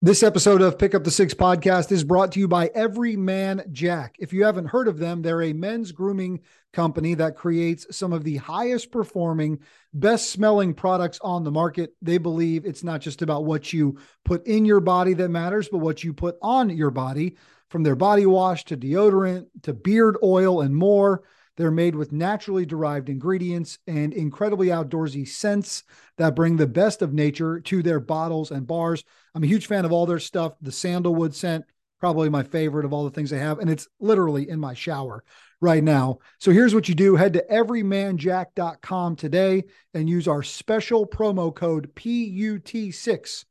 This episode of Pick Up the Six podcast is brought to you by Every Man Jack. If you haven't heard of them, they're a men's grooming company that creates some of the highest performing, best smelling products on the market. They believe it's not just about what you put in your body that matters, but what you put on your body from their body wash to deodorant to beard oil and more. They're made with naturally derived ingredients and incredibly outdoorsy scents that bring the best of nature to their bottles and bars. I'm a huge fan of all their stuff. The sandalwood scent, probably my favorite of all the things they have, and it's literally in my shower right now. So here's what you do head to everymanjack.com today and use our special promo code PUT6,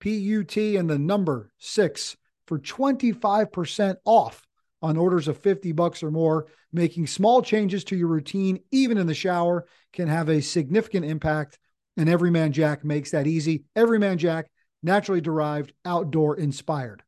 PUT and the number six for 25% off on orders of 50 bucks or more. Making small changes to your routine, even in the shower, can have a significant impact. And Every Man Jack makes that easy. Every Man Jack, naturally derived, outdoor inspired.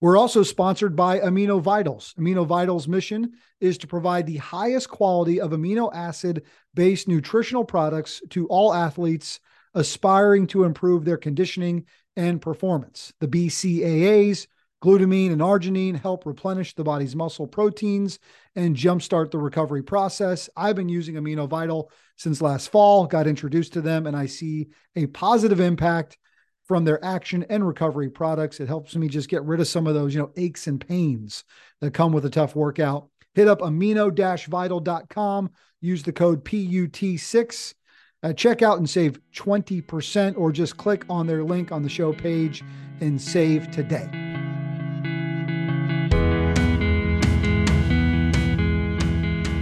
We're also sponsored by Amino Vitals. Amino Vitals' mission is to provide the highest quality of amino acid based nutritional products to all athletes aspiring to improve their conditioning and performance. The BCAAs Glutamine and arginine help replenish the body's muscle proteins and jumpstart the recovery process. I've been using Amino Vital since last fall, got introduced to them, and I see a positive impact from their action and recovery products. It helps me just get rid of some of those, you know, aches and pains that come with a tough workout. Hit up amino-vital.com, use the code PUT6 at checkout and save 20% or just click on their link on the show page and save today.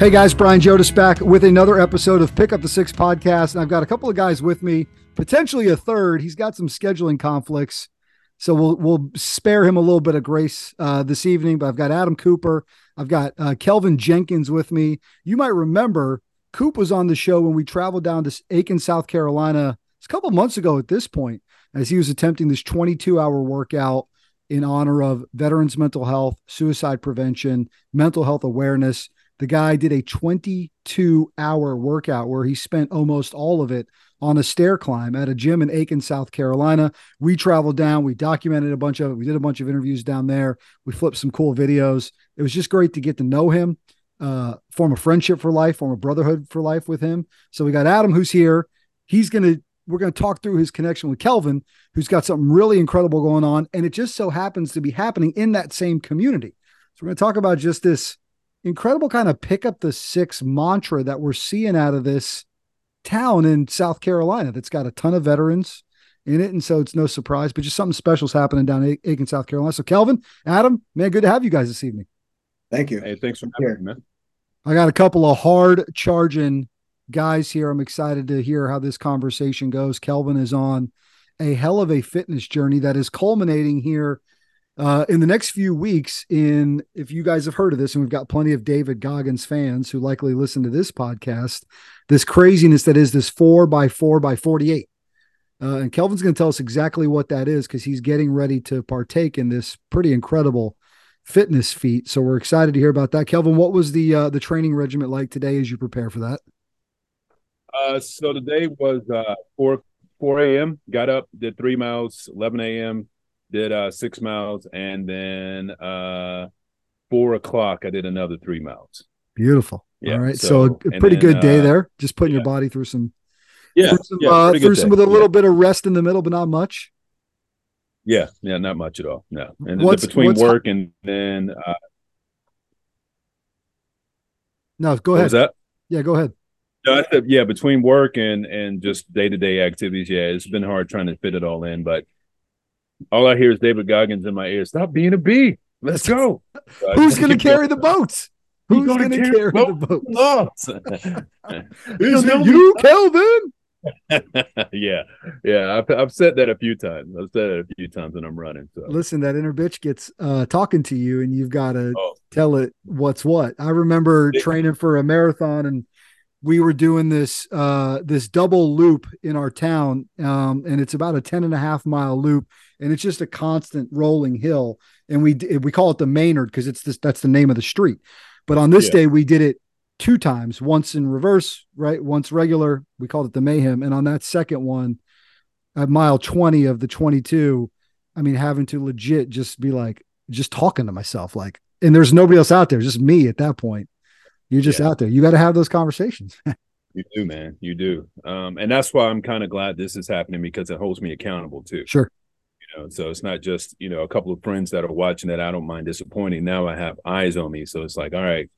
Hey guys, Brian Jodice back with another episode of Pick Up the Six podcast. And I've got a couple of guys with me, potentially a third. He's got some scheduling conflicts. So we'll we'll spare him a little bit of grace uh, this evening. But I've got Adam Cooper. I've got uh, Kelvin Jenkins with me. You might remember Coop was on the show when we traveled down to Aiken, South Carolina, a couple months ago at this point, as he was attempting this 22 hour workout in honor of veterans' mental health, suicide prevention, mental health awareness. The guy did a 22 hour workout where he spent almost all of it on a stair climb at a gym in Aiken, South Carolina. We traveled down, we documented a bunch of it. We did a bunch of interviews down there. We flipped some cool videos. It was just great to get to know him, uh, form a friendship for life, form a brotherhood for life with him. So we got Adam, who's here. He's going to, we're going to talk through his connection with Kelvin, who's got something really incredible going on. And it just so happens to be happening in that same community. So we're going to talk about just this incredible kind of pick up the six mantra that we're seeing out of this town in South Carolina that's got a ton of veterans in it. And so it's no surprise, but just something special is happening down in Aiken, South Carolina. So, Kelvin, Adam, man, good to have you guys this evening. Thank you. Hey, thanks for having me, man. I got a couple of hard charging guys here. I'm excited to hear how this conversation goes. Kelvin is on a hell of a fitness journey that is culminating here uh, in the next few weeks, in if you guys have heard of this, and we've got plenty of David Goggins fans who likely listen to this podcast, this craziness that is this four by four by 48. Uh, and Kelvin's going to tell us exactly what that is because he's getting ready to partake in this pretty incredible fitness feat. So we're excited to hear about that. Kelvin, what was the uh, the training regiment like today as you prepare for that? Uh, so today was uh, four four a.m. Got up, did three miles. Eleven a.m did uh six miles, and then uh four o'clock I did another three miles. Beautiful. Yeah, All right. So, so a, pretty then, good day uh, there. Just putting yeah. your body through some yeah, through some, yeah, uh, through some with a little yeah. bit of rest in the middle, but not much. Yeah, yeah, not much at all. No. And what's, between what's, work and then uh No, go ahead. that? Yeah, go ahead. No, yeah, between work and and just day to day activities, yeah, it's been hard trying to fit it all in. But all I hear is David Goggins in my ear. Stop being a bee. Let's go. Who's going to carry the boats? Who's going to carry, carry the boats? is it you, Kelvin? yeah, yeah. I've, I've said that a few times. I've said it a few times when I'm running. So. Listen, that inner bitch gets uh, talking to you, and you've got to oh. tell it what's what. I remember training for a marathon, and we were doing this uh, this double loop in our town, um, and it's about a 10 and a half mile loop and it's just a constant rolling hill. And we we call it the Maynard because it's this that's the name of the street. But on this yeah. day, we did it two times, once in reverse, right? Once regular. We called it the Mayhem. And on that second one, at mile 20 of the 22, I mean, having to legit just be like, just talking to myself, like, and there's nobody else out there, just me at that point. You're just yeah. out there. You got to have those conversations. you do, man. You do. Um, and that's why I'm kind of glad this is happening because it holds me accountable too. Sure. You know, so it's not just, you know, a couple of friends that are watching that I don't mind disappointing. Now I have eyes on me. So it's like, all right,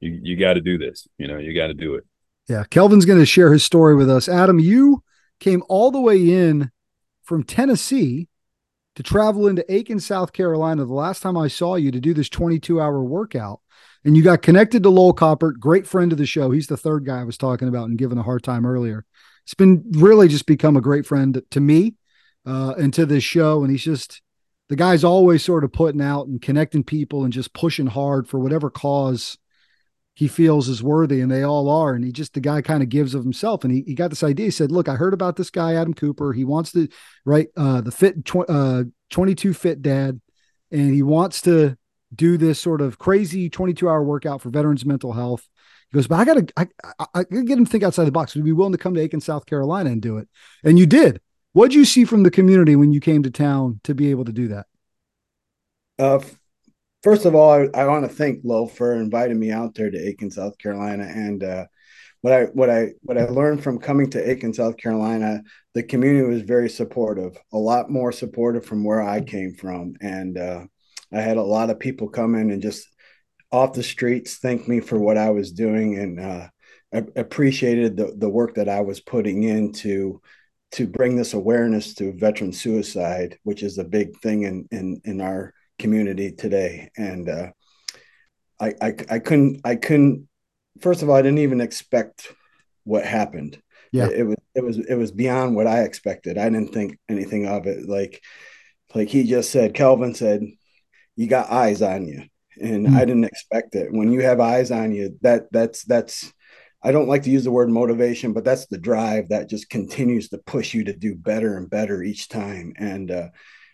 you, you got to do this. You know, you got to do it. Yeah. Kelvin's going to share his story with us. Adam, you came all the way in from Tennessee to travel into Aiken, South Carolina, the last time I saw you to do this 22 hour workout. And you got connected to Lowell Coppert, great friend of the show. He's the third guy I was talking about and giving a hard time earlier. It's been really just become a great friend to me uh, and to this show. And he's just the guy's always sort of putting out and connecting people and just pushing hard for whatever cause he feels is worthy and they all are and he just the guy kind of gives of himself and he, he got this idea he said look i heard about this guy adam cooper he wants to write uh the fit tw- uh 22 fit dad and he wants to do this sort of crazy 22 hour workout for veterans mental health. He goes but i gotta i, I, I get him to think outside the box. Would be willing to come to aiken south carolina and do it? And you did. What'd you see from the community when you came to town to be able to do that? Uh first of all, I, I want to thank Lo for inviting me out there to Aiken, South Carolina. And uh, what I what I what I learned from coming to Aiken, South Carolina, the community was very supportive, a lot more supportive from where I came from. And uh, I had a lot of people come in and just off the streets thank me for what I was doing and uh, appreciated the, the work that I was putting into to bring this awareness to veteran suicide, which is a big thing in in in our community today. And uh, I, I, I couldn't, I couldn't. First of all, I didn't even expect what happened. Yeah, it, it was, it was, it was beyond what I expected. I didn't think anything of it. Like, like he just said, Kelvin said, "You got eyes on you," and mm. I didn't expect it. When you have eyes on you, that that's that's I don't like to use the word motivation, but that's the drive that just continues to push you to do better and better each time. And uh,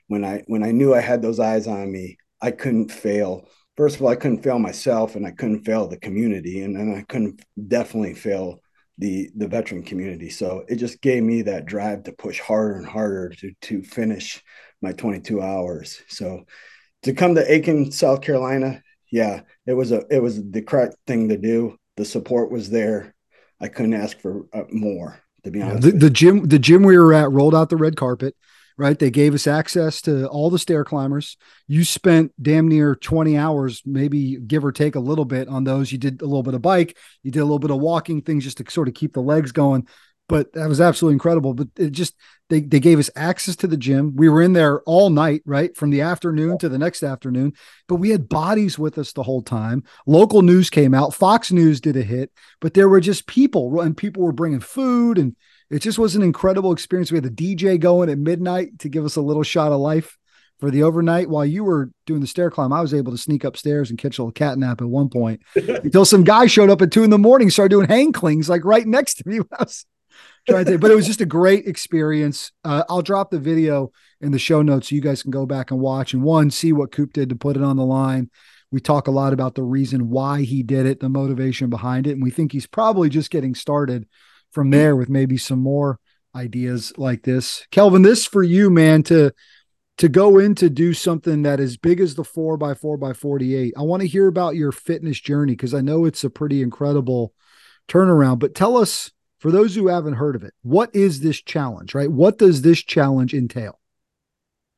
when I when I knew I had those eyes on me, I couldn't fail. First of all, I couldn't fail myself, and I couldn't fail the community, and then I couldn't definitely fail the the veteran community. So it just gave me that drive to push harder and harder to to finish my 22 hours. So to come to Aiken, South Carolina, yeah, it was a it was the correct thing to do. The support was there. I couldn't ask for uh, more. To be honest, the, the gym the gym we were at rolled out the red carpet right? They gave us access to all the stair climbers. You spent damn near 20 hours, maybe give or take a little bit on those. You did a little bit of bike, you did a little bit of walking things just to sort of keep the legs going. But that was absolutely incredible. But it just they they gave us access to the gym. We were in there all night, right? From the afternoon to the next afternoon. But we had bodies with us the whole time. Local news came out. Fox News did a hit, but there were just people and people were bringing food and it just was an incredible experience. We had the DJ going at midnight to give us a little shot of life for the overnight. While you were doing the stair climb, I was able to sneak upstairs and catch a little cat nap at one point until some guy showed up at two in the morning, started doing hang cleans like right next to me. I was trying to, but it was just a great experience. Uh, I'll drop the video in the show notes so you guys can go back and watch and one, see what Coop did to put it on the line. We talk a lot about the reason why he did it, the motivation behind it, and we think he's probably just getting started from there with maybe some more ideas like this. Kelvin, this for you, man, to to go in to do something that is big as the four by four by 48. I want to hear about your fitness journey because I know it's a pretty incredible turnaround. But tell us, for those who haven't heard of it, what is this challenge, right? What does this challenge entail?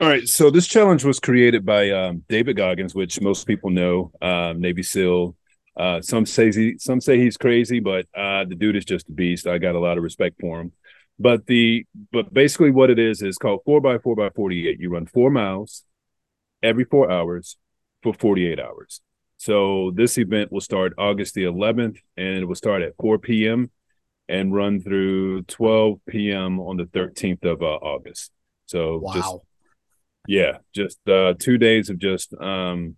All right. So this challenge was created by um, David Goggins, which most people know, um, Navy SEAL, uh, some say he, some say he's crazy, but uh, the dude is just a beast. I got a lot of respect for him. But the but basically what it is is called four by four by forty eight. You run four miles every four hours for forty eight hours. So this event will start August the 11th, and it will start at 4 p.m. and run through 12 p.m. on the 13th of uh, August. So wow. just yeah, just uh, two days of just um,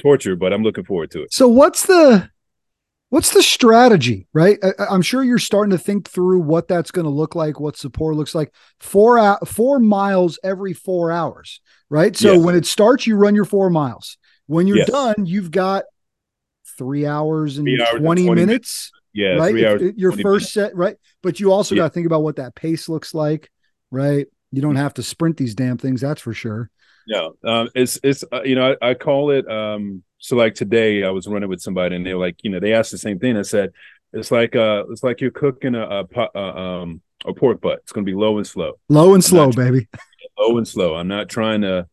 torture, but I'm looking forward to it. So what's the what's the strategy, right? I, am sure you're starting to think through what that's going to look like, what support looks like. Four out four miles every four hours, right? So yes. when it starts, you run your four miles. When you're yes. done, you've got three hours and, three hours 20, and 20 minutes. minutes. Yeah, right. Hours, your first set, right? But you also yeah. got to think about what that pace looks like, right? You don't have to sprint these damn things. That's for sure. Yeah, um, it's it's uh, you know I, I, call it um, so like today I was running with somebody and they were like you know they asked the same thing. I said it's like uh it's like you're cooking a a, a um a pork butt. It's going to be low and slow. Low and I'm slow, baby. Low and slow. I'm not trying to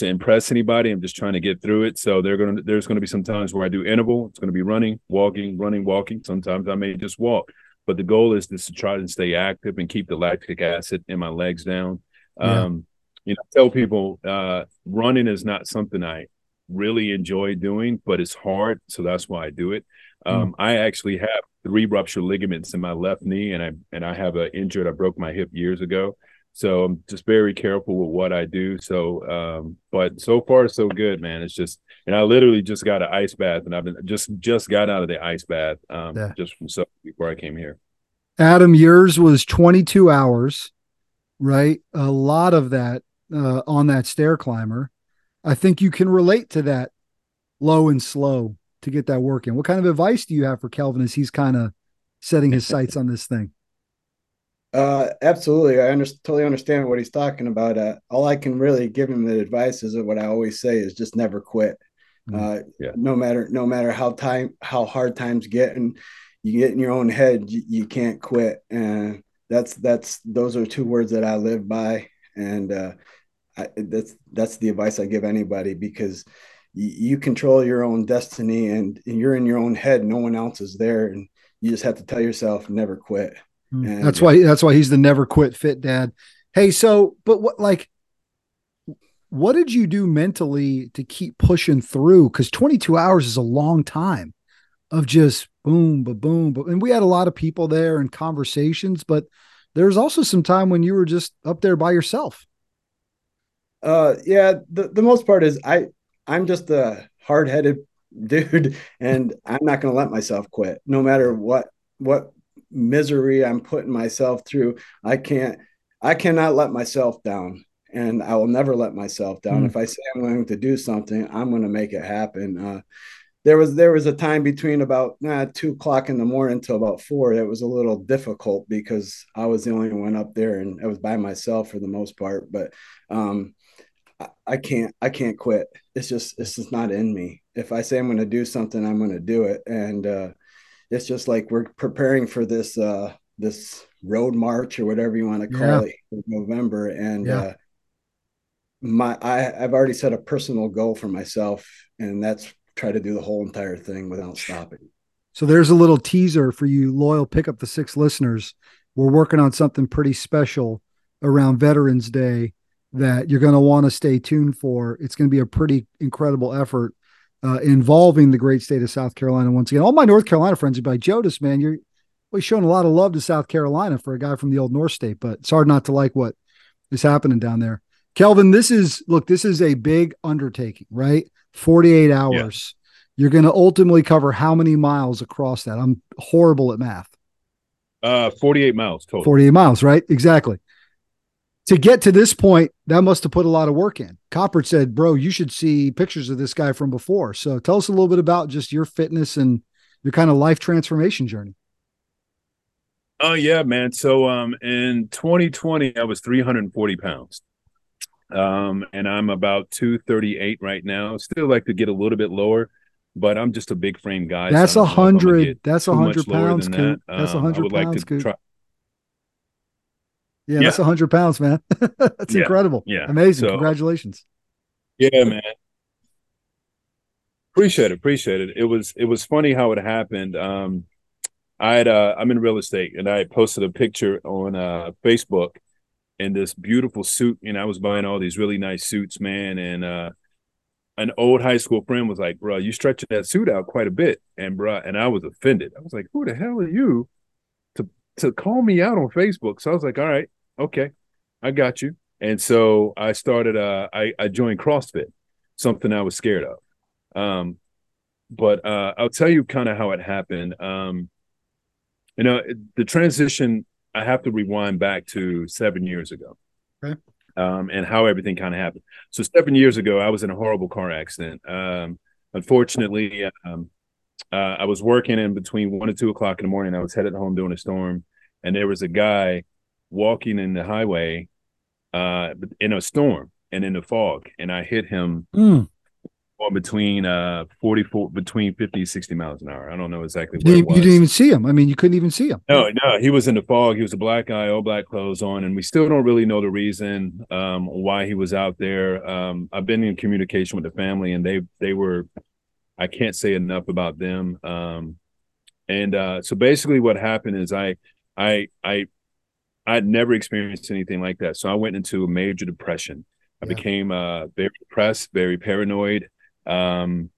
to impress anybody. I'm just trying to get through it. So they're gonna there's going to be some times where I do interval. It's going to be running, walking, running, walking. Sometimes I may just walk, but the goal is just to try to stay active and keep the lactic acid in my legs down. Yeah. Um, you know, tell people uh, running is not something I really enjoy doing, but it's hard, so that's why I do it. Um, mm. I actually have three ruptured ligaments in my left knee, and I and I have an injured. I broke my hip years ago, so I'm just very careful with what I do. So, um, but so far so good, man. It's just, and I literally just got an ice bath, and I've been just just got out of the ice bath, um, yeah. just from so before I came here. Adam, yours was 22 hours, right? A lot of that uh, on that stair climber. I think you can relate to that low and slow to get that working. What kind of advice do you have for Kelvin as he's kind of setting his sights on this thing? Uh, absolutely. I under- totally understand what he's talking about. Uh, all I can really give him the advice is what I always say is just never quit. Mm-hmm. Uh, yeah. no matter, no matter how time, how hard times get and you get in your own head, you, you can't quit. And that's, that's, those are two words that I live by. And, uh, I, that's, that's the advice I give anybody because you, you control your own destiny and, and you're in your own head. No one else is there. And you just have to tell yourself, never quit. Hmm. And, that's why that's why he's the never quit fit dad. Hey, so but what like what did you do mentally to keep pushing through? Because 22 hours is a long time of just boom, ba boom, but and we had a lot of people there and conversations, but there's also some time when you were just up there by yourself. Uh yeah, the, the most part is I I'm just a hard-headed dude and I'm not gonna let myself quit no matter what what misery I'm putting myself through. I can't, I cannot let myself down. And I will never let myself down. Mm. If I say I'm going to do something, I'm going to make it happen. Uh, there was there was a time between about nah, two o'clock in the morning till about four that was a little difficult because I was the only one up there and I was by myself for the most part. But um, I, I can't I can't quit. It's just it's just not in me. If I say I'm going to do something, I'm going to do it. And uh, it's just like we're preparing for this uh this road march or whatever you want to call yeah. it in November and yeah. uh my I I've already set a personal goal for myself and that's try to do the whole entire thing without stopping. So there's a little teaser for you loyal pick up the six listeners. We're working on something pretty special around Veterans Day that you're going to want to stay tuned for. It's going to be a pretty incredible effort uh, involving the great state of South Carolina once again. All my North Carolina friends are by Jodice, man, you're well, showing a lot of love to South Carolina for a guy from the old North State, but it's hard not to like what is happening down there. Kelvin, this is look, this is a big undertaking, right? 48 hours. Yeah. You're going to ultimately cover how many miles across that? I'm horrible at math. Uh, 48 miles total. 48 miles, right? Exactly to get to this point, that must have put a lot of work in. Coppert said, Bro, you should see pictures of this guy from before. So tell us a little bit about just your fitness and your kind of life transformation journey. Oh yeah, man. So um in 2020, I was 340 pounds. Um, and I'm about 238 right now. Still like to get a little bit lower, but I'm just a big frame guy. That's a so hundred. That's a hundred pounds. That. That's a um, hundred pounds. Like to try, yeah, yeah. that's hundred pounds, man. that's yeah. incredible. Yeah, amazing. So, Congratulations. Yeah, man. Appreciate it. Appreciate it. It was it was funny how it happened. Um, I had uh, I'm in real estate, and I posted a picture on uh, Facebook in this beautiful suit, and I was buying all these really nice suits, man. And uh, an old high school friend was like, "Bro, you stretching that suit out quite a bit," and bro, and I was offended. I was like, "Who the hell are you to to call me out on Facebook?" So I was like, "All right." Okay, I got you. And so I started, uh, I, I joined CrossFit, something I was scared of. Um, but uh, I'll tell you kind of how it happened. Um, you know, the transition, I have to rewind back to seven years ago. Okay. Um, and how everything kind of happened. So seven years ago, I was in a horrible car accident. Um, unfortunately, um, uh, I was working in between one and two o'clock in the morning. I was headed home during a storm, and there was a guy walking in the highway uh, in a storm and in the fog, and I hit him Mm. on between uh 44 between 50 60 miles an hour. I don't know exactly You didn't, you didn't even see him. I mean, you couldn't even see him. No, no, he was in the fog. He was a black guy, all black clothes on, and we still don't really know the reason um, why he was out there. Um, I've been in communication with the family, and they they were, I can't say enough about them. Um, and uh, so basically, what happened is I I I I'd never experienced anything like that. So I went into a major depression. I Yeah. became uh, very depressed, very paranoid. Um,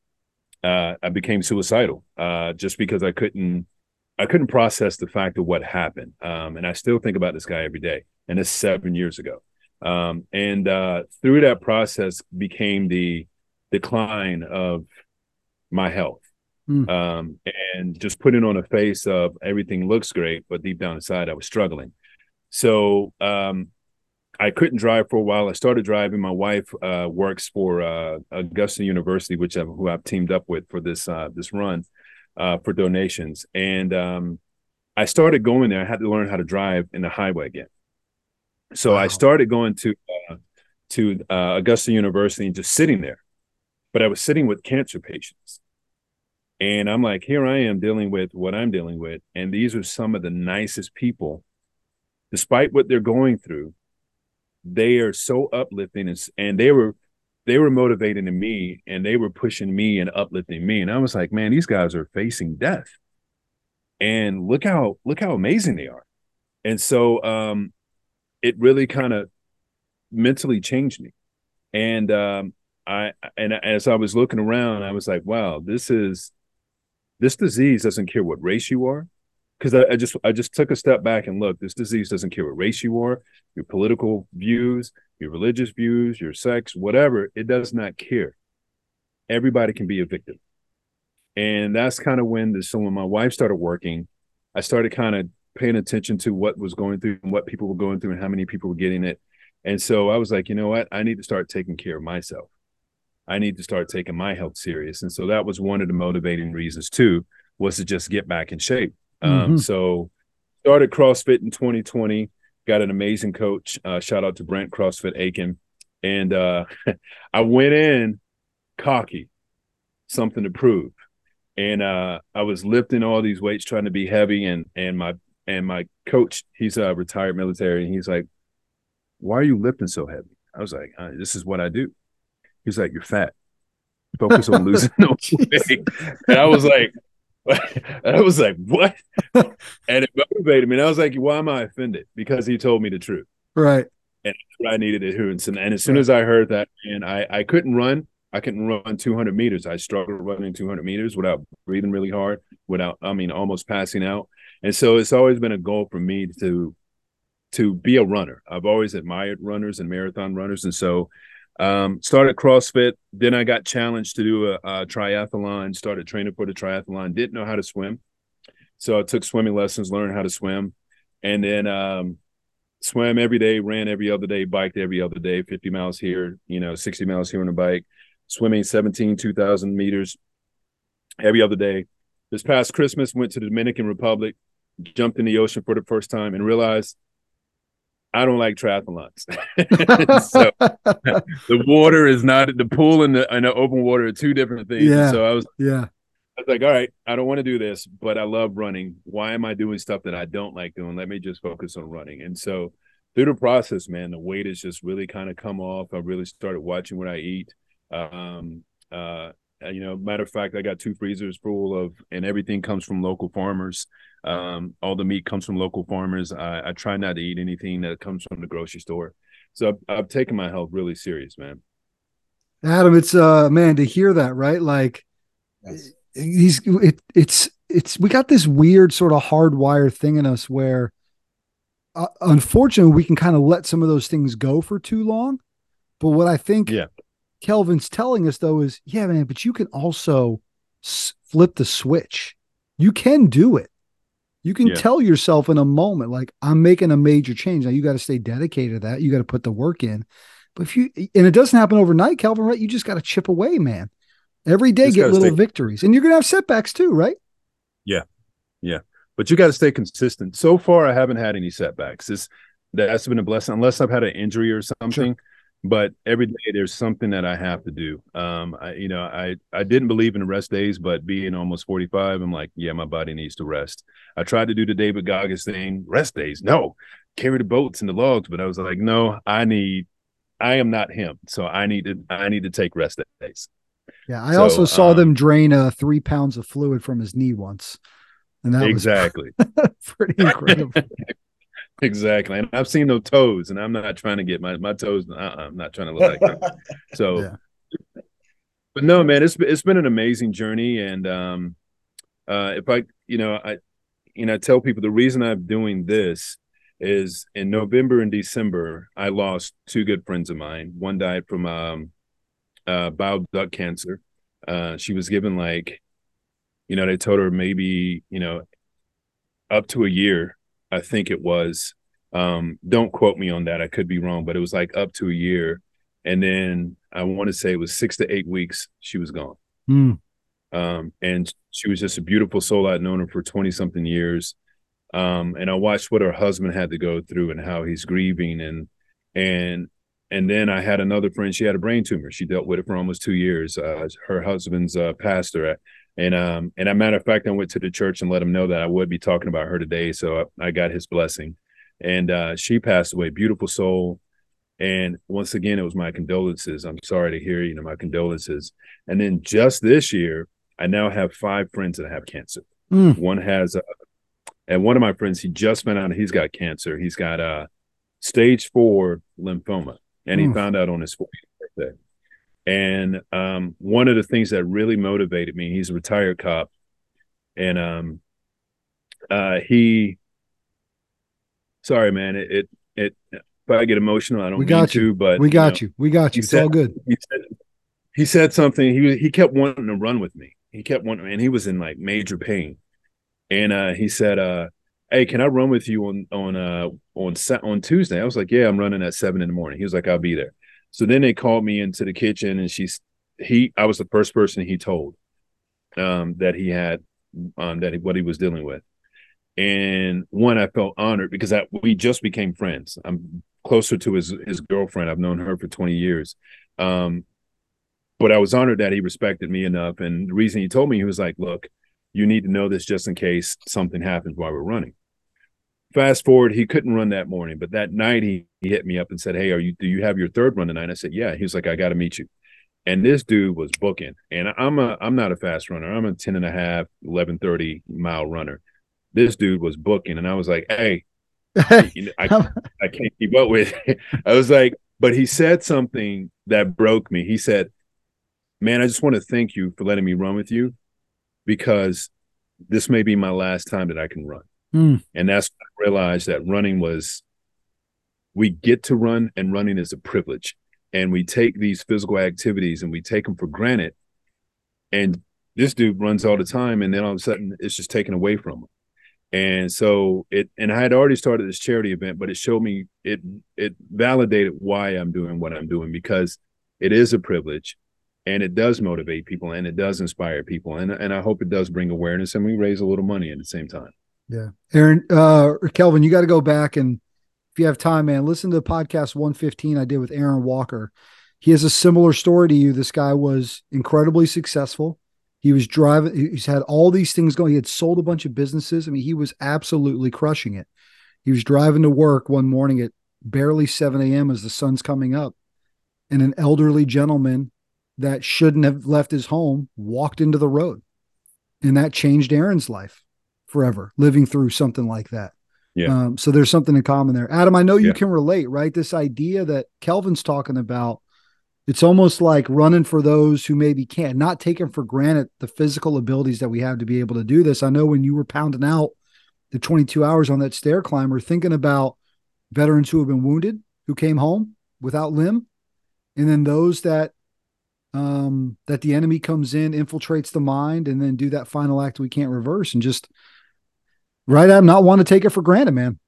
uh, I became suicidal uh, just because I couldn't I couldn't process the fact of what happened. Um, and I still think about this guy every day. And it's seven years ago. Um, and uh, through that process became the decline of my health. Hmm. Um, and just putting on a face of everything looks great, but deep down inside I was struggling. So um, I couldn't drive for a while. I started driving. My wife uh, works for uh, Augusta University, which I've, who I've teamed up with for this uh, this run uh, for donations. And um, I started going there. I had to learn how to drive in the highway again. So I started going to uh, to uh, Augusta University and just sitting there. But I was sitting with cancer patients. And I'm like, here I am dealing with what I'm dealing with. And these are some of the nicest people, despite what they're going through. They are so uplifting and, and they were they were motivating to me and they were pushing me and uplifting me. And I was like, man, these guys are facing death. And look how look how amazing they are. And so um it really kind of mentally changed me. And um I and as I was looking around, I was like, wow, this is this disease doesn't care what race you are. Because I, I just I just took a step back and looked. This disease doesn't care what race you are, your political views, your religious views, your sex, whatever. It does not care. Everybody can be a victim. And that's kind of when the so when my wife started working, I started kind of paying attention to what was going through and what people were going through and how many people were getting it. And so I was like, you know what? I need to start taking care of myself. I need to start taking my health serious. And so that was one of the motivating reasons too, was to just get back in shape. Um, Mhm. so started CrossFit in 2020, got an amazing coach. Uh, shout out to Brent CrossFit Aiken. And uh, I went in cocky, something to prove. And uh, I was lifting all these weights, trying to be heavy. And and my and my coach, he's a retired military, and he's like, "Why are you lifting so heavy?" I was like, uh, "This is what I do." He's like, "You're fat. Focus on losing no weight." And I was like, I was like, "What?" And it motivated me. And I was like, "Why am I offended?" Because he told me the truth. Right. And I needed adherence. And, and as soon as I heard that, and I, I couldn't run, I couldn't run 200 meters. I struggled running 200 meters without breathing really hard, without, I mean, almost passing out. And so it's always been a goal for me to, to be a runner. I've always admired runners and marathon runners. And so, um, started CrossFit. Then I got challenged to do a, a triathlon, started training for the triathlon, didn't know how to swim. So I took swimming lessons, learned how to swim. And then, um, swam every day, ran every other day, biked every other day, 50 miles here, you know, 60 miles here on a bike, swimming 17, 2000 meters every other day. This past Christmas, went to the Dominican Republic, jumped in the ocean for the first time and realized I don't like triathlons. so the water is not the pool and the, and the open water are two different things. Yeah. So I was yeah. I was like, all right, I don't want to do this, but I love running. Why am I doing stuff that I don't like doing? Let me just focus on running. And so through the process, man, the weight has just really kind of come off. I really started watching what I eat. Um, uh, you know, matter of fact, I got two freezers full of, and everything comes from local farmers. Um, all the meat comes from local farmers. I, I try not to eat anything that comes from the grocery store. So I've, I've taken my health really serious, man. Adam, it's uh man to hear that, right? Like Yes. he's it, it's it's we got this weird sort of hardwired thing in us where uh, unfortunately we can kind of let some of those things go for too long but what i think Yeah. Kelvin's telling us though is yeah man but you can also s- flip the switch you can do it you can Yeah. tell yourself in a moment like i'm making a major change now you got to stay dedicated to that you got to put the work in but if you and it doesn't happen overnight kelvin right you just got to chip away man every day get little stay- victories and you're gonna have setbacks too right Yeah. Yeah. but you got to stay consistent. So far, I haven't had any setbacks. This that's been a blessing. Unless I've had an injury or something, sure. But every day there's something that I have to do. Um, I, you know, I I didn't believe in rest days, but being almost 45, I'm like, yeah, my body needs to rest. I tried to do the David Goggins thing, rest days, no, carry the boats and the logs, but I was like, no, I need, I am not him, so I need to I need to take rest days. Yeah, I so, also saw um, them drain uh, three pounds of fluid from his knee once, and that exactly pretty incredible. exactly, and I've seen those toes, and I'm not trying to get my my toes. Uh-uh, I'm not trying to look like that. So, yeah. but no, man, it's it's been an amazing journey, and um, uh, if I, you know, I, you know, I tell people the reason I'm doing this is in November and December, I lost two good friends of mine. One died from um uh, bile duct cancer. Uh, she was given like, you know, they told her maybe, you know, up to a year, I think it was. Um, don't quote me on that. I could be wrong, but it was like up to a year. And then I want to say it was six to eight weeks, she was gone. Mm. Um, and she was just a beautiful soul. I'd known her for 20 something years. Um, and I watched what her husband had to go through and how he's grieving and and and then I had another friend. She had a brain tumor. She dealt with it for almost two years. Uh, her husband's uh, pastor, and um, and a matter of fact, I went to the church and let him know that I would be talking about her today. So I, I got his blessing, and uh, she passed away. Beautiful soul. And once again, it was my condolences. I'm sorry to hear, you know, my condolences. And then just this year, I now have five friends that have cancer. Mm. One has, uh, and one of my friends, he just found out he's got cancer. He's got uh, stage four lymphoma and he mm. found out on his 40th birthday. And um, one of the things that really motivated me, he's a retired cop, and um, uh, he, sorry, man, it, it, it, if I get emotional, I don't we got you. to, but we got you, know, you. we got you. It's said, all good. He said, he said something. He he kept wanting to run with me. He kept wanting, and he was in like major pain. And uh, he said, uh, hey, can I run with you on on uh on on Tuesday? I was like, yeah, I'm running at seven in the morning. He was like, I'll be there. So then they called me into the kitchen, and she's he. I was the first person he told um, that he had um, that he, what he was dealing with. And one, I felt honored because I, we just became friends. I'm closer to his his girlfriend. I've known her for 20 years. Um, but I was honored that he respected me enough. And the reason he told me, he was like, look, you need to know this just in case something happens while we're running fast forward, he couldn't run that morning, but that night he, he hit me up and said, Hey, are you do you have your third run tonight? I said, Yeah. He was like, I gotta meet you. And this dude was booking. And I'm a I'm not a fast runner. I'm a 10 and a half, 11 30 mile runner. This dude was booking. And I was like, Hey, you know, I, I can't keep up with it. I was like, but he said something that broke me. He said, Man, I just want to thank you for letting me run with you because this may be my last time that I can run. Mm. And that's when I realized that running was, we get to run and running is a privilege. And we take these physical activities and we take them for granted. And this dude runs all the time. And then all of a sudden it's just taken away from him. And so it, and I had already started this charity event, but it showed me, it, it validated why I'm doing what I'm doing because it is a privilege and it does motivate people and it does inspire people. And, and I hope it does bring awareness and we raise a little money at the same time. Yeah. Aaron, uh, Kelvin, you got to go back and if you have time, man, listen to the podcast 115 I did with Aaron Walker. He has a similar story to you. This guy was incredibly successful. He was driving, he's had all these things going. He had sold a bunch of businesses. I mean, he was absolutely crushing it. He was driving to work one morning at barely 7 a.m. as the sun's coming up, and an elderly gentleman that shouldn't have left his home walked into the road. And that changed Aaron's life forever living through something like that. Yeah. Um, so there's something in common there. Adam, I know you yeah. can relate, right? This idea that Kelvin's talking about, it's almost like running for those who maybe can't, not taking for granted the physical abilities that we have to be able to do this. I know when you were pounding out the 22 hours on that stair climber, thinking about veterans who have been wounded, who came home without limb, and then those that um that the enemy comes in infiltrates the mind and then do that final act we can't reverse and just right? I'm not one to take it for granted, man.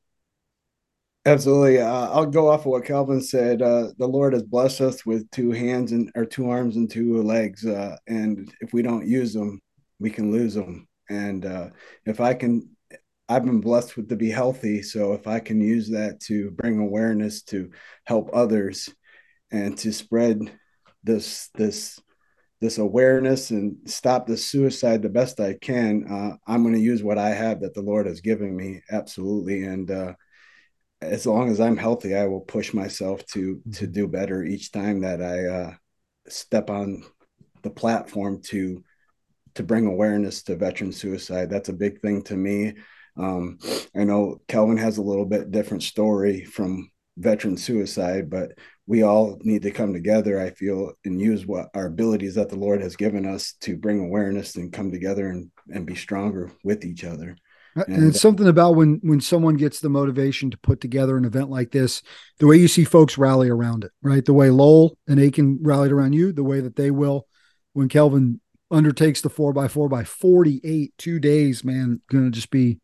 Absolutely. Uh, I'll go off of what Calvin said. Uh, the Lord has blessed us with two hands and or two arms and two legs, uh, and if we don't use them, we can lose them. And uh, if I can I've been blessed with to be healthy. So if I can use that to bring awareness to help others and to spread this this this awareness and stop the suicide the best I can, uh, I'm going to use what I have that the Lord has given me. Absolutely. And uh, as long as I'm healthy, I will push myself to to mm-hmm. do better each time that I uh, step on the platform to to bring awareness to veteran suicide. That's a big thing to me. Um, I know Kelvin has a little bit different story from veteran suicide, but we all need to come together, I feel, and use what our abilities that the Lord has given us to bring awareness and come together and, and be stronger with each other. Uh, and, and it's uh, something about when when someone gets the motivation to put together an event like this, the way you see folks rally around it, right? The way Lowell and Aiken rallied around you, the way that they will when Kelvin undertakes the four by four by 48 two days, man, gonna just be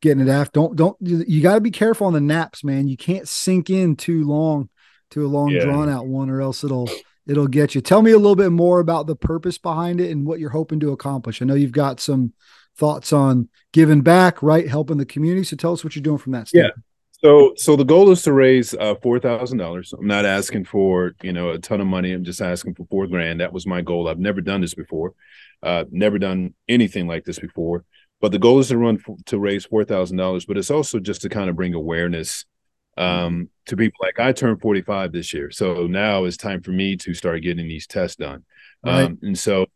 getting it after. Don't don't you got to be careful on the naps, man. You can't sink in too long to a long yeah. drawn out one, or else it'll it'll get you. Tell me a little bit more about the purpose behind it and what you're hoping to accomplish. I know you've got some thoughts on giving back, right? Helping the community. So tell us what you're doing from that. Standpoint. Yeah. So, so the goal is to raise uh, four thousand dollars. I'm not asking for you know a ton of money. I'm just asking for four grand. That was my goal. I've never done this before. Uh, never done anything like this before. But the goal is to run to raise four thousand dollars. But it's also just to kind of bring awareness um, to people. Like I turned 45 this year, so now it's time for me to start getting these tests done. Right. Um, and so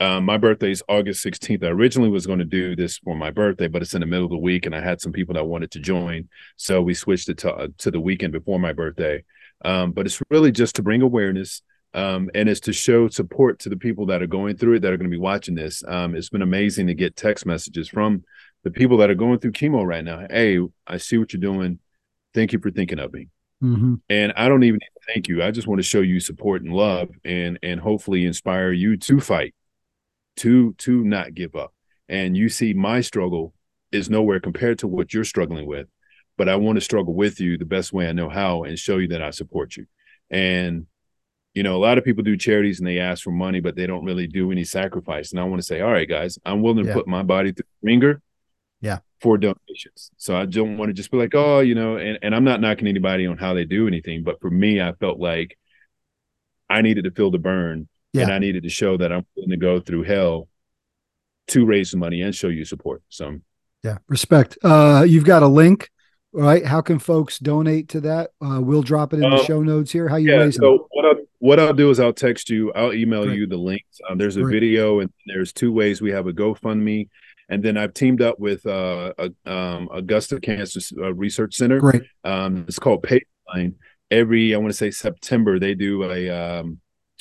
um, my birthday is August 16th. I originally was going to do this for my birthday, but it's in the middle of the week, and I had some people that wanted to join, so we switched it to uh, to the weekend before my birthday. Um, but it's really just to bring awareness um, and it's to show support to the people that are going through it that are going to be watching this. Um, it's been amazing to get text messages from the people that are going through chemo right now. Hey, I see what you're doing. Thank you for thinking of me. Mm-hmm. And I don't even thank you. I just want to show you support and love, and and hopefully inspire you to fight, to to not give up. And you see, my struggle is nowhere compared to what you're struggling with, but I want to struggle with you the best way I know how, and show you that I support you. And you know, a lot of people do charities and they ask for money, but they don't really do any sacrifice. And I want to say, all right, guys, I'm willing to put my body through the ringer. Yeah. For donations. So I don't want to just be like, oh, you know, and, and I'm not knocking anybody on how they do anything, but for me, I felt like I needed to feel the burn yeah. and I needed to show that I'm willing to go through hell to raise some money and show you support. So yeah, respect. Uh you've got a link right? How can folks donate to that? Uh, we'll drop it in the um, show notes here. How you yeah, raising? So what I'll, what I'll do is I'll text you. I'll email Great. you the links. Um, there's a Great. video and there's two ways. We have a GoFundMe, and then I've teamed up with uh, a, um, Augusta Cancer uh, Research Center. Great. Um, it's called Paceline. Every I want to say September they do a um,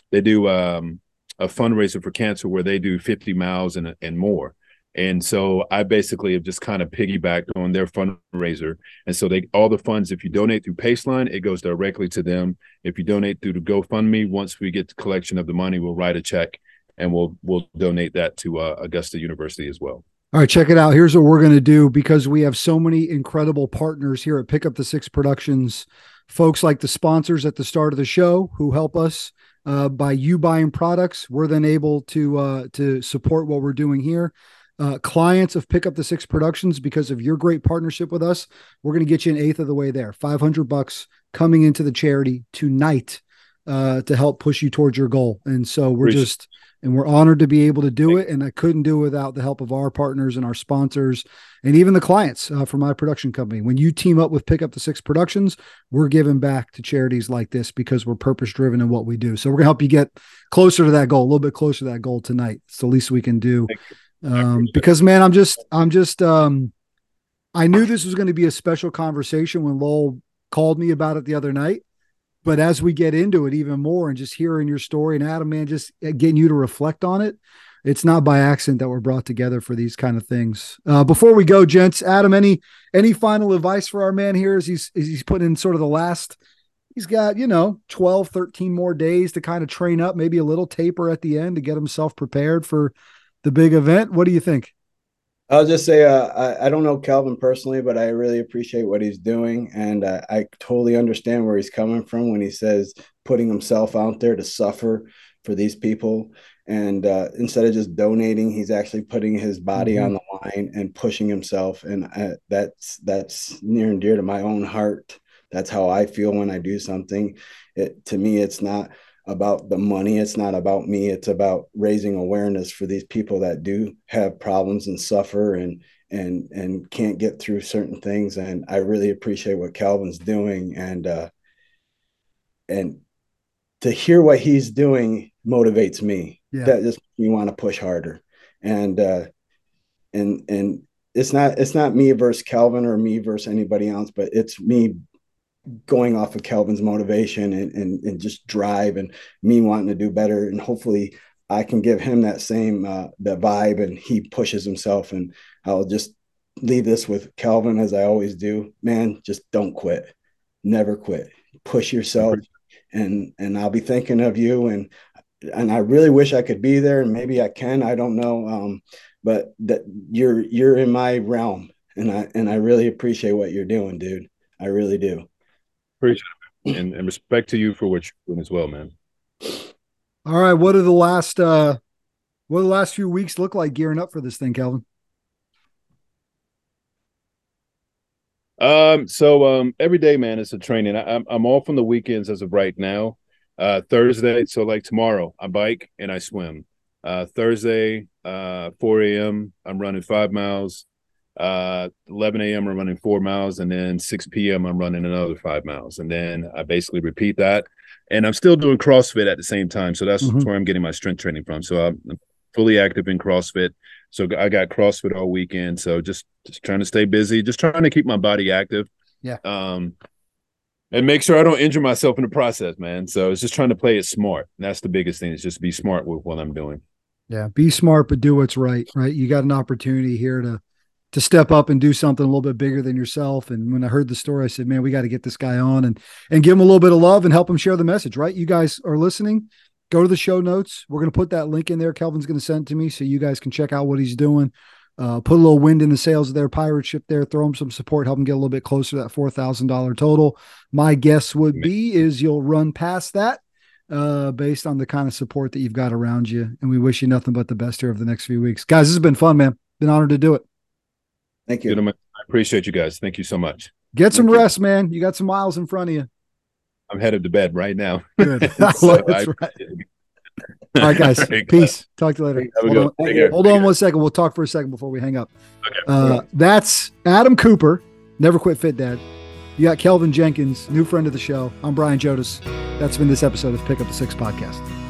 they do um, a fundraiser for cancer where they do 50 miles and and more. And so I basically have just kind of piggybacked on their fundraiser. And so they all the funds, if you donate through Paceline, it goes directly to them. If you donate through the GoFundMe, once we get the collection of the money, we'll write a check and we'll we'll donate that to uh, Augusta University as well. All right, check it out. Here's what we're going to do because we have so many incredible partners here at Pick Up the Six Productions. Folks like the sponsors at the start of the show who help us uh, by you buying products. We're then able to uh, to support what we're doing here uh, clients of Pick Up the Six Productions because of your great partnership with us. We're going to get you an eighth of the way there. 500 bucks coming into the charity tonight uh, to help push you towards your goal. And so we're Appreciate just, and we're honored to be able to do it. And I couldn't do it without the help of our partners and our sponsors and even the clients uh, from my production company. When you team up with Pick Up the Six Productions, we're giving back to charities like this because we're purpose driven in what we do. So we're going to help you get closer to that goal, a little bit closer to that goal tonight. It's the least we can do um, because man, I'm just, I'm just, um, I knew this was going to be a special conversation when Lowell called me about it the other night. But as we get into it even more and just hearing your story and Adam, man, just getting you to reflect on it, it's not by accident that we're brought together for these kind of things. Uh, before we go, gents, Adam, any any final advice for our man here as he's as he's putting in sort of the last he's got, you know, 12, 13 more days to kind of train up, maybe a little taper at the end to get himself prepared for the big event. What do you think? I'll just say uh, I, I don't know Calvin personally, but I really appreciate what he's doing, and uh, I totally understand where he's coming from when he says putting himself out there to suffer for these people, and uh, instead of just donating, he's actually putting his body mm-hmm. on the line and pushing himself, and I, that's that's near and dear to my own heart. That's how I feel when I do something. It to me, it's not about the money. It's not about me. It's about raising awareness for these people that do have problems and suffer and and and can't get through certain things. And I really appreciate what Calvin's doing and uh, and to hear what he's doing motivates me. Yeah. That just makes me want to push harder. And uh, and and it's not it's not me versus Calvin or me versus anybody else, but it's me going off of Kelvin's motivation and, and, and just drive and me wanting to do better. And hopefully I can give him that same, uh, that vibe and he pushes himself. And I'll just leave this with Kelvin as I always do, man, just don't quit. Never quit. Push yourself and, and I'll be thinking of you. And, and I really wish I could be there and maybe I can, I don't know. Um, but that you're, you're in my realm and I, and I really appreciate what you're doing, dude. I really do. Appreciate it, and, and respect to you for what you're doing as well, man. All right, what are the last uh what do the last few weeks look like gearing up for this thing, Kelvin? Um, so um every day, man, it's a training. I, I'm I'm off on the weekends as of right now. Uh Thursday, so like tomorrow, I bike and I swim. Uh Thursday, uh 4 a.m. I'm running five miles uh 11 a.m i'm running four miles and then 6 p.m i'm running another five miles. And then i basically repeat that. And i'm still doing crossfit at the same time so that's mm-hmm. where i'm getting my strength training from. So i'm fully active in crossfit. So i got crossfit all weekend so just just trying to stay busy just trying to keep my body active. Yeah. Um and make sure i don't injure myself in the process man. So it's just trying to play it smart. And that's the biggest thing is just be smart with what i'm doing. Yeah be smart but do what's right right? You got an opportunity here to to step up and do something a little bit bigger than yourself. And when I heard the story, I said, man, we got to get this guy on and and give him a little bit of love and help him share the message, right? You guys are listening. Go to the show notes. We're going to put that link in there. Kelvin's going to send to me so you guys can check out what he's doing. Uh, put a little wind in the sails of their pirate ship there, throw him some support, help him get a little bit closer to that $4,000 total. My guess would be is you'll run past that uh, based on the kind of support that you've got around you. And we wish you nothing but the best here over the next few weeks. Guys, this has been fun, man. Been honored to do it. Thank you. Gentlemen, I appreciate you guys. Thank you so much. Get some Thank rest, you. man. You got some miles in front of you. I'm headed to bed right now. Good. so That's right. All right, guys. Right, Peace. Talk to you later. Hold, on, hold on, one second. We'll talk for a second before we hang up. Okay. Uh, that's Adam Cooper, Never Quit Fit Dad. You got Kelvin Jenkins, new friend of the show. I'm Brian Jodice. That's been this episode of Pick Up the Six podcast.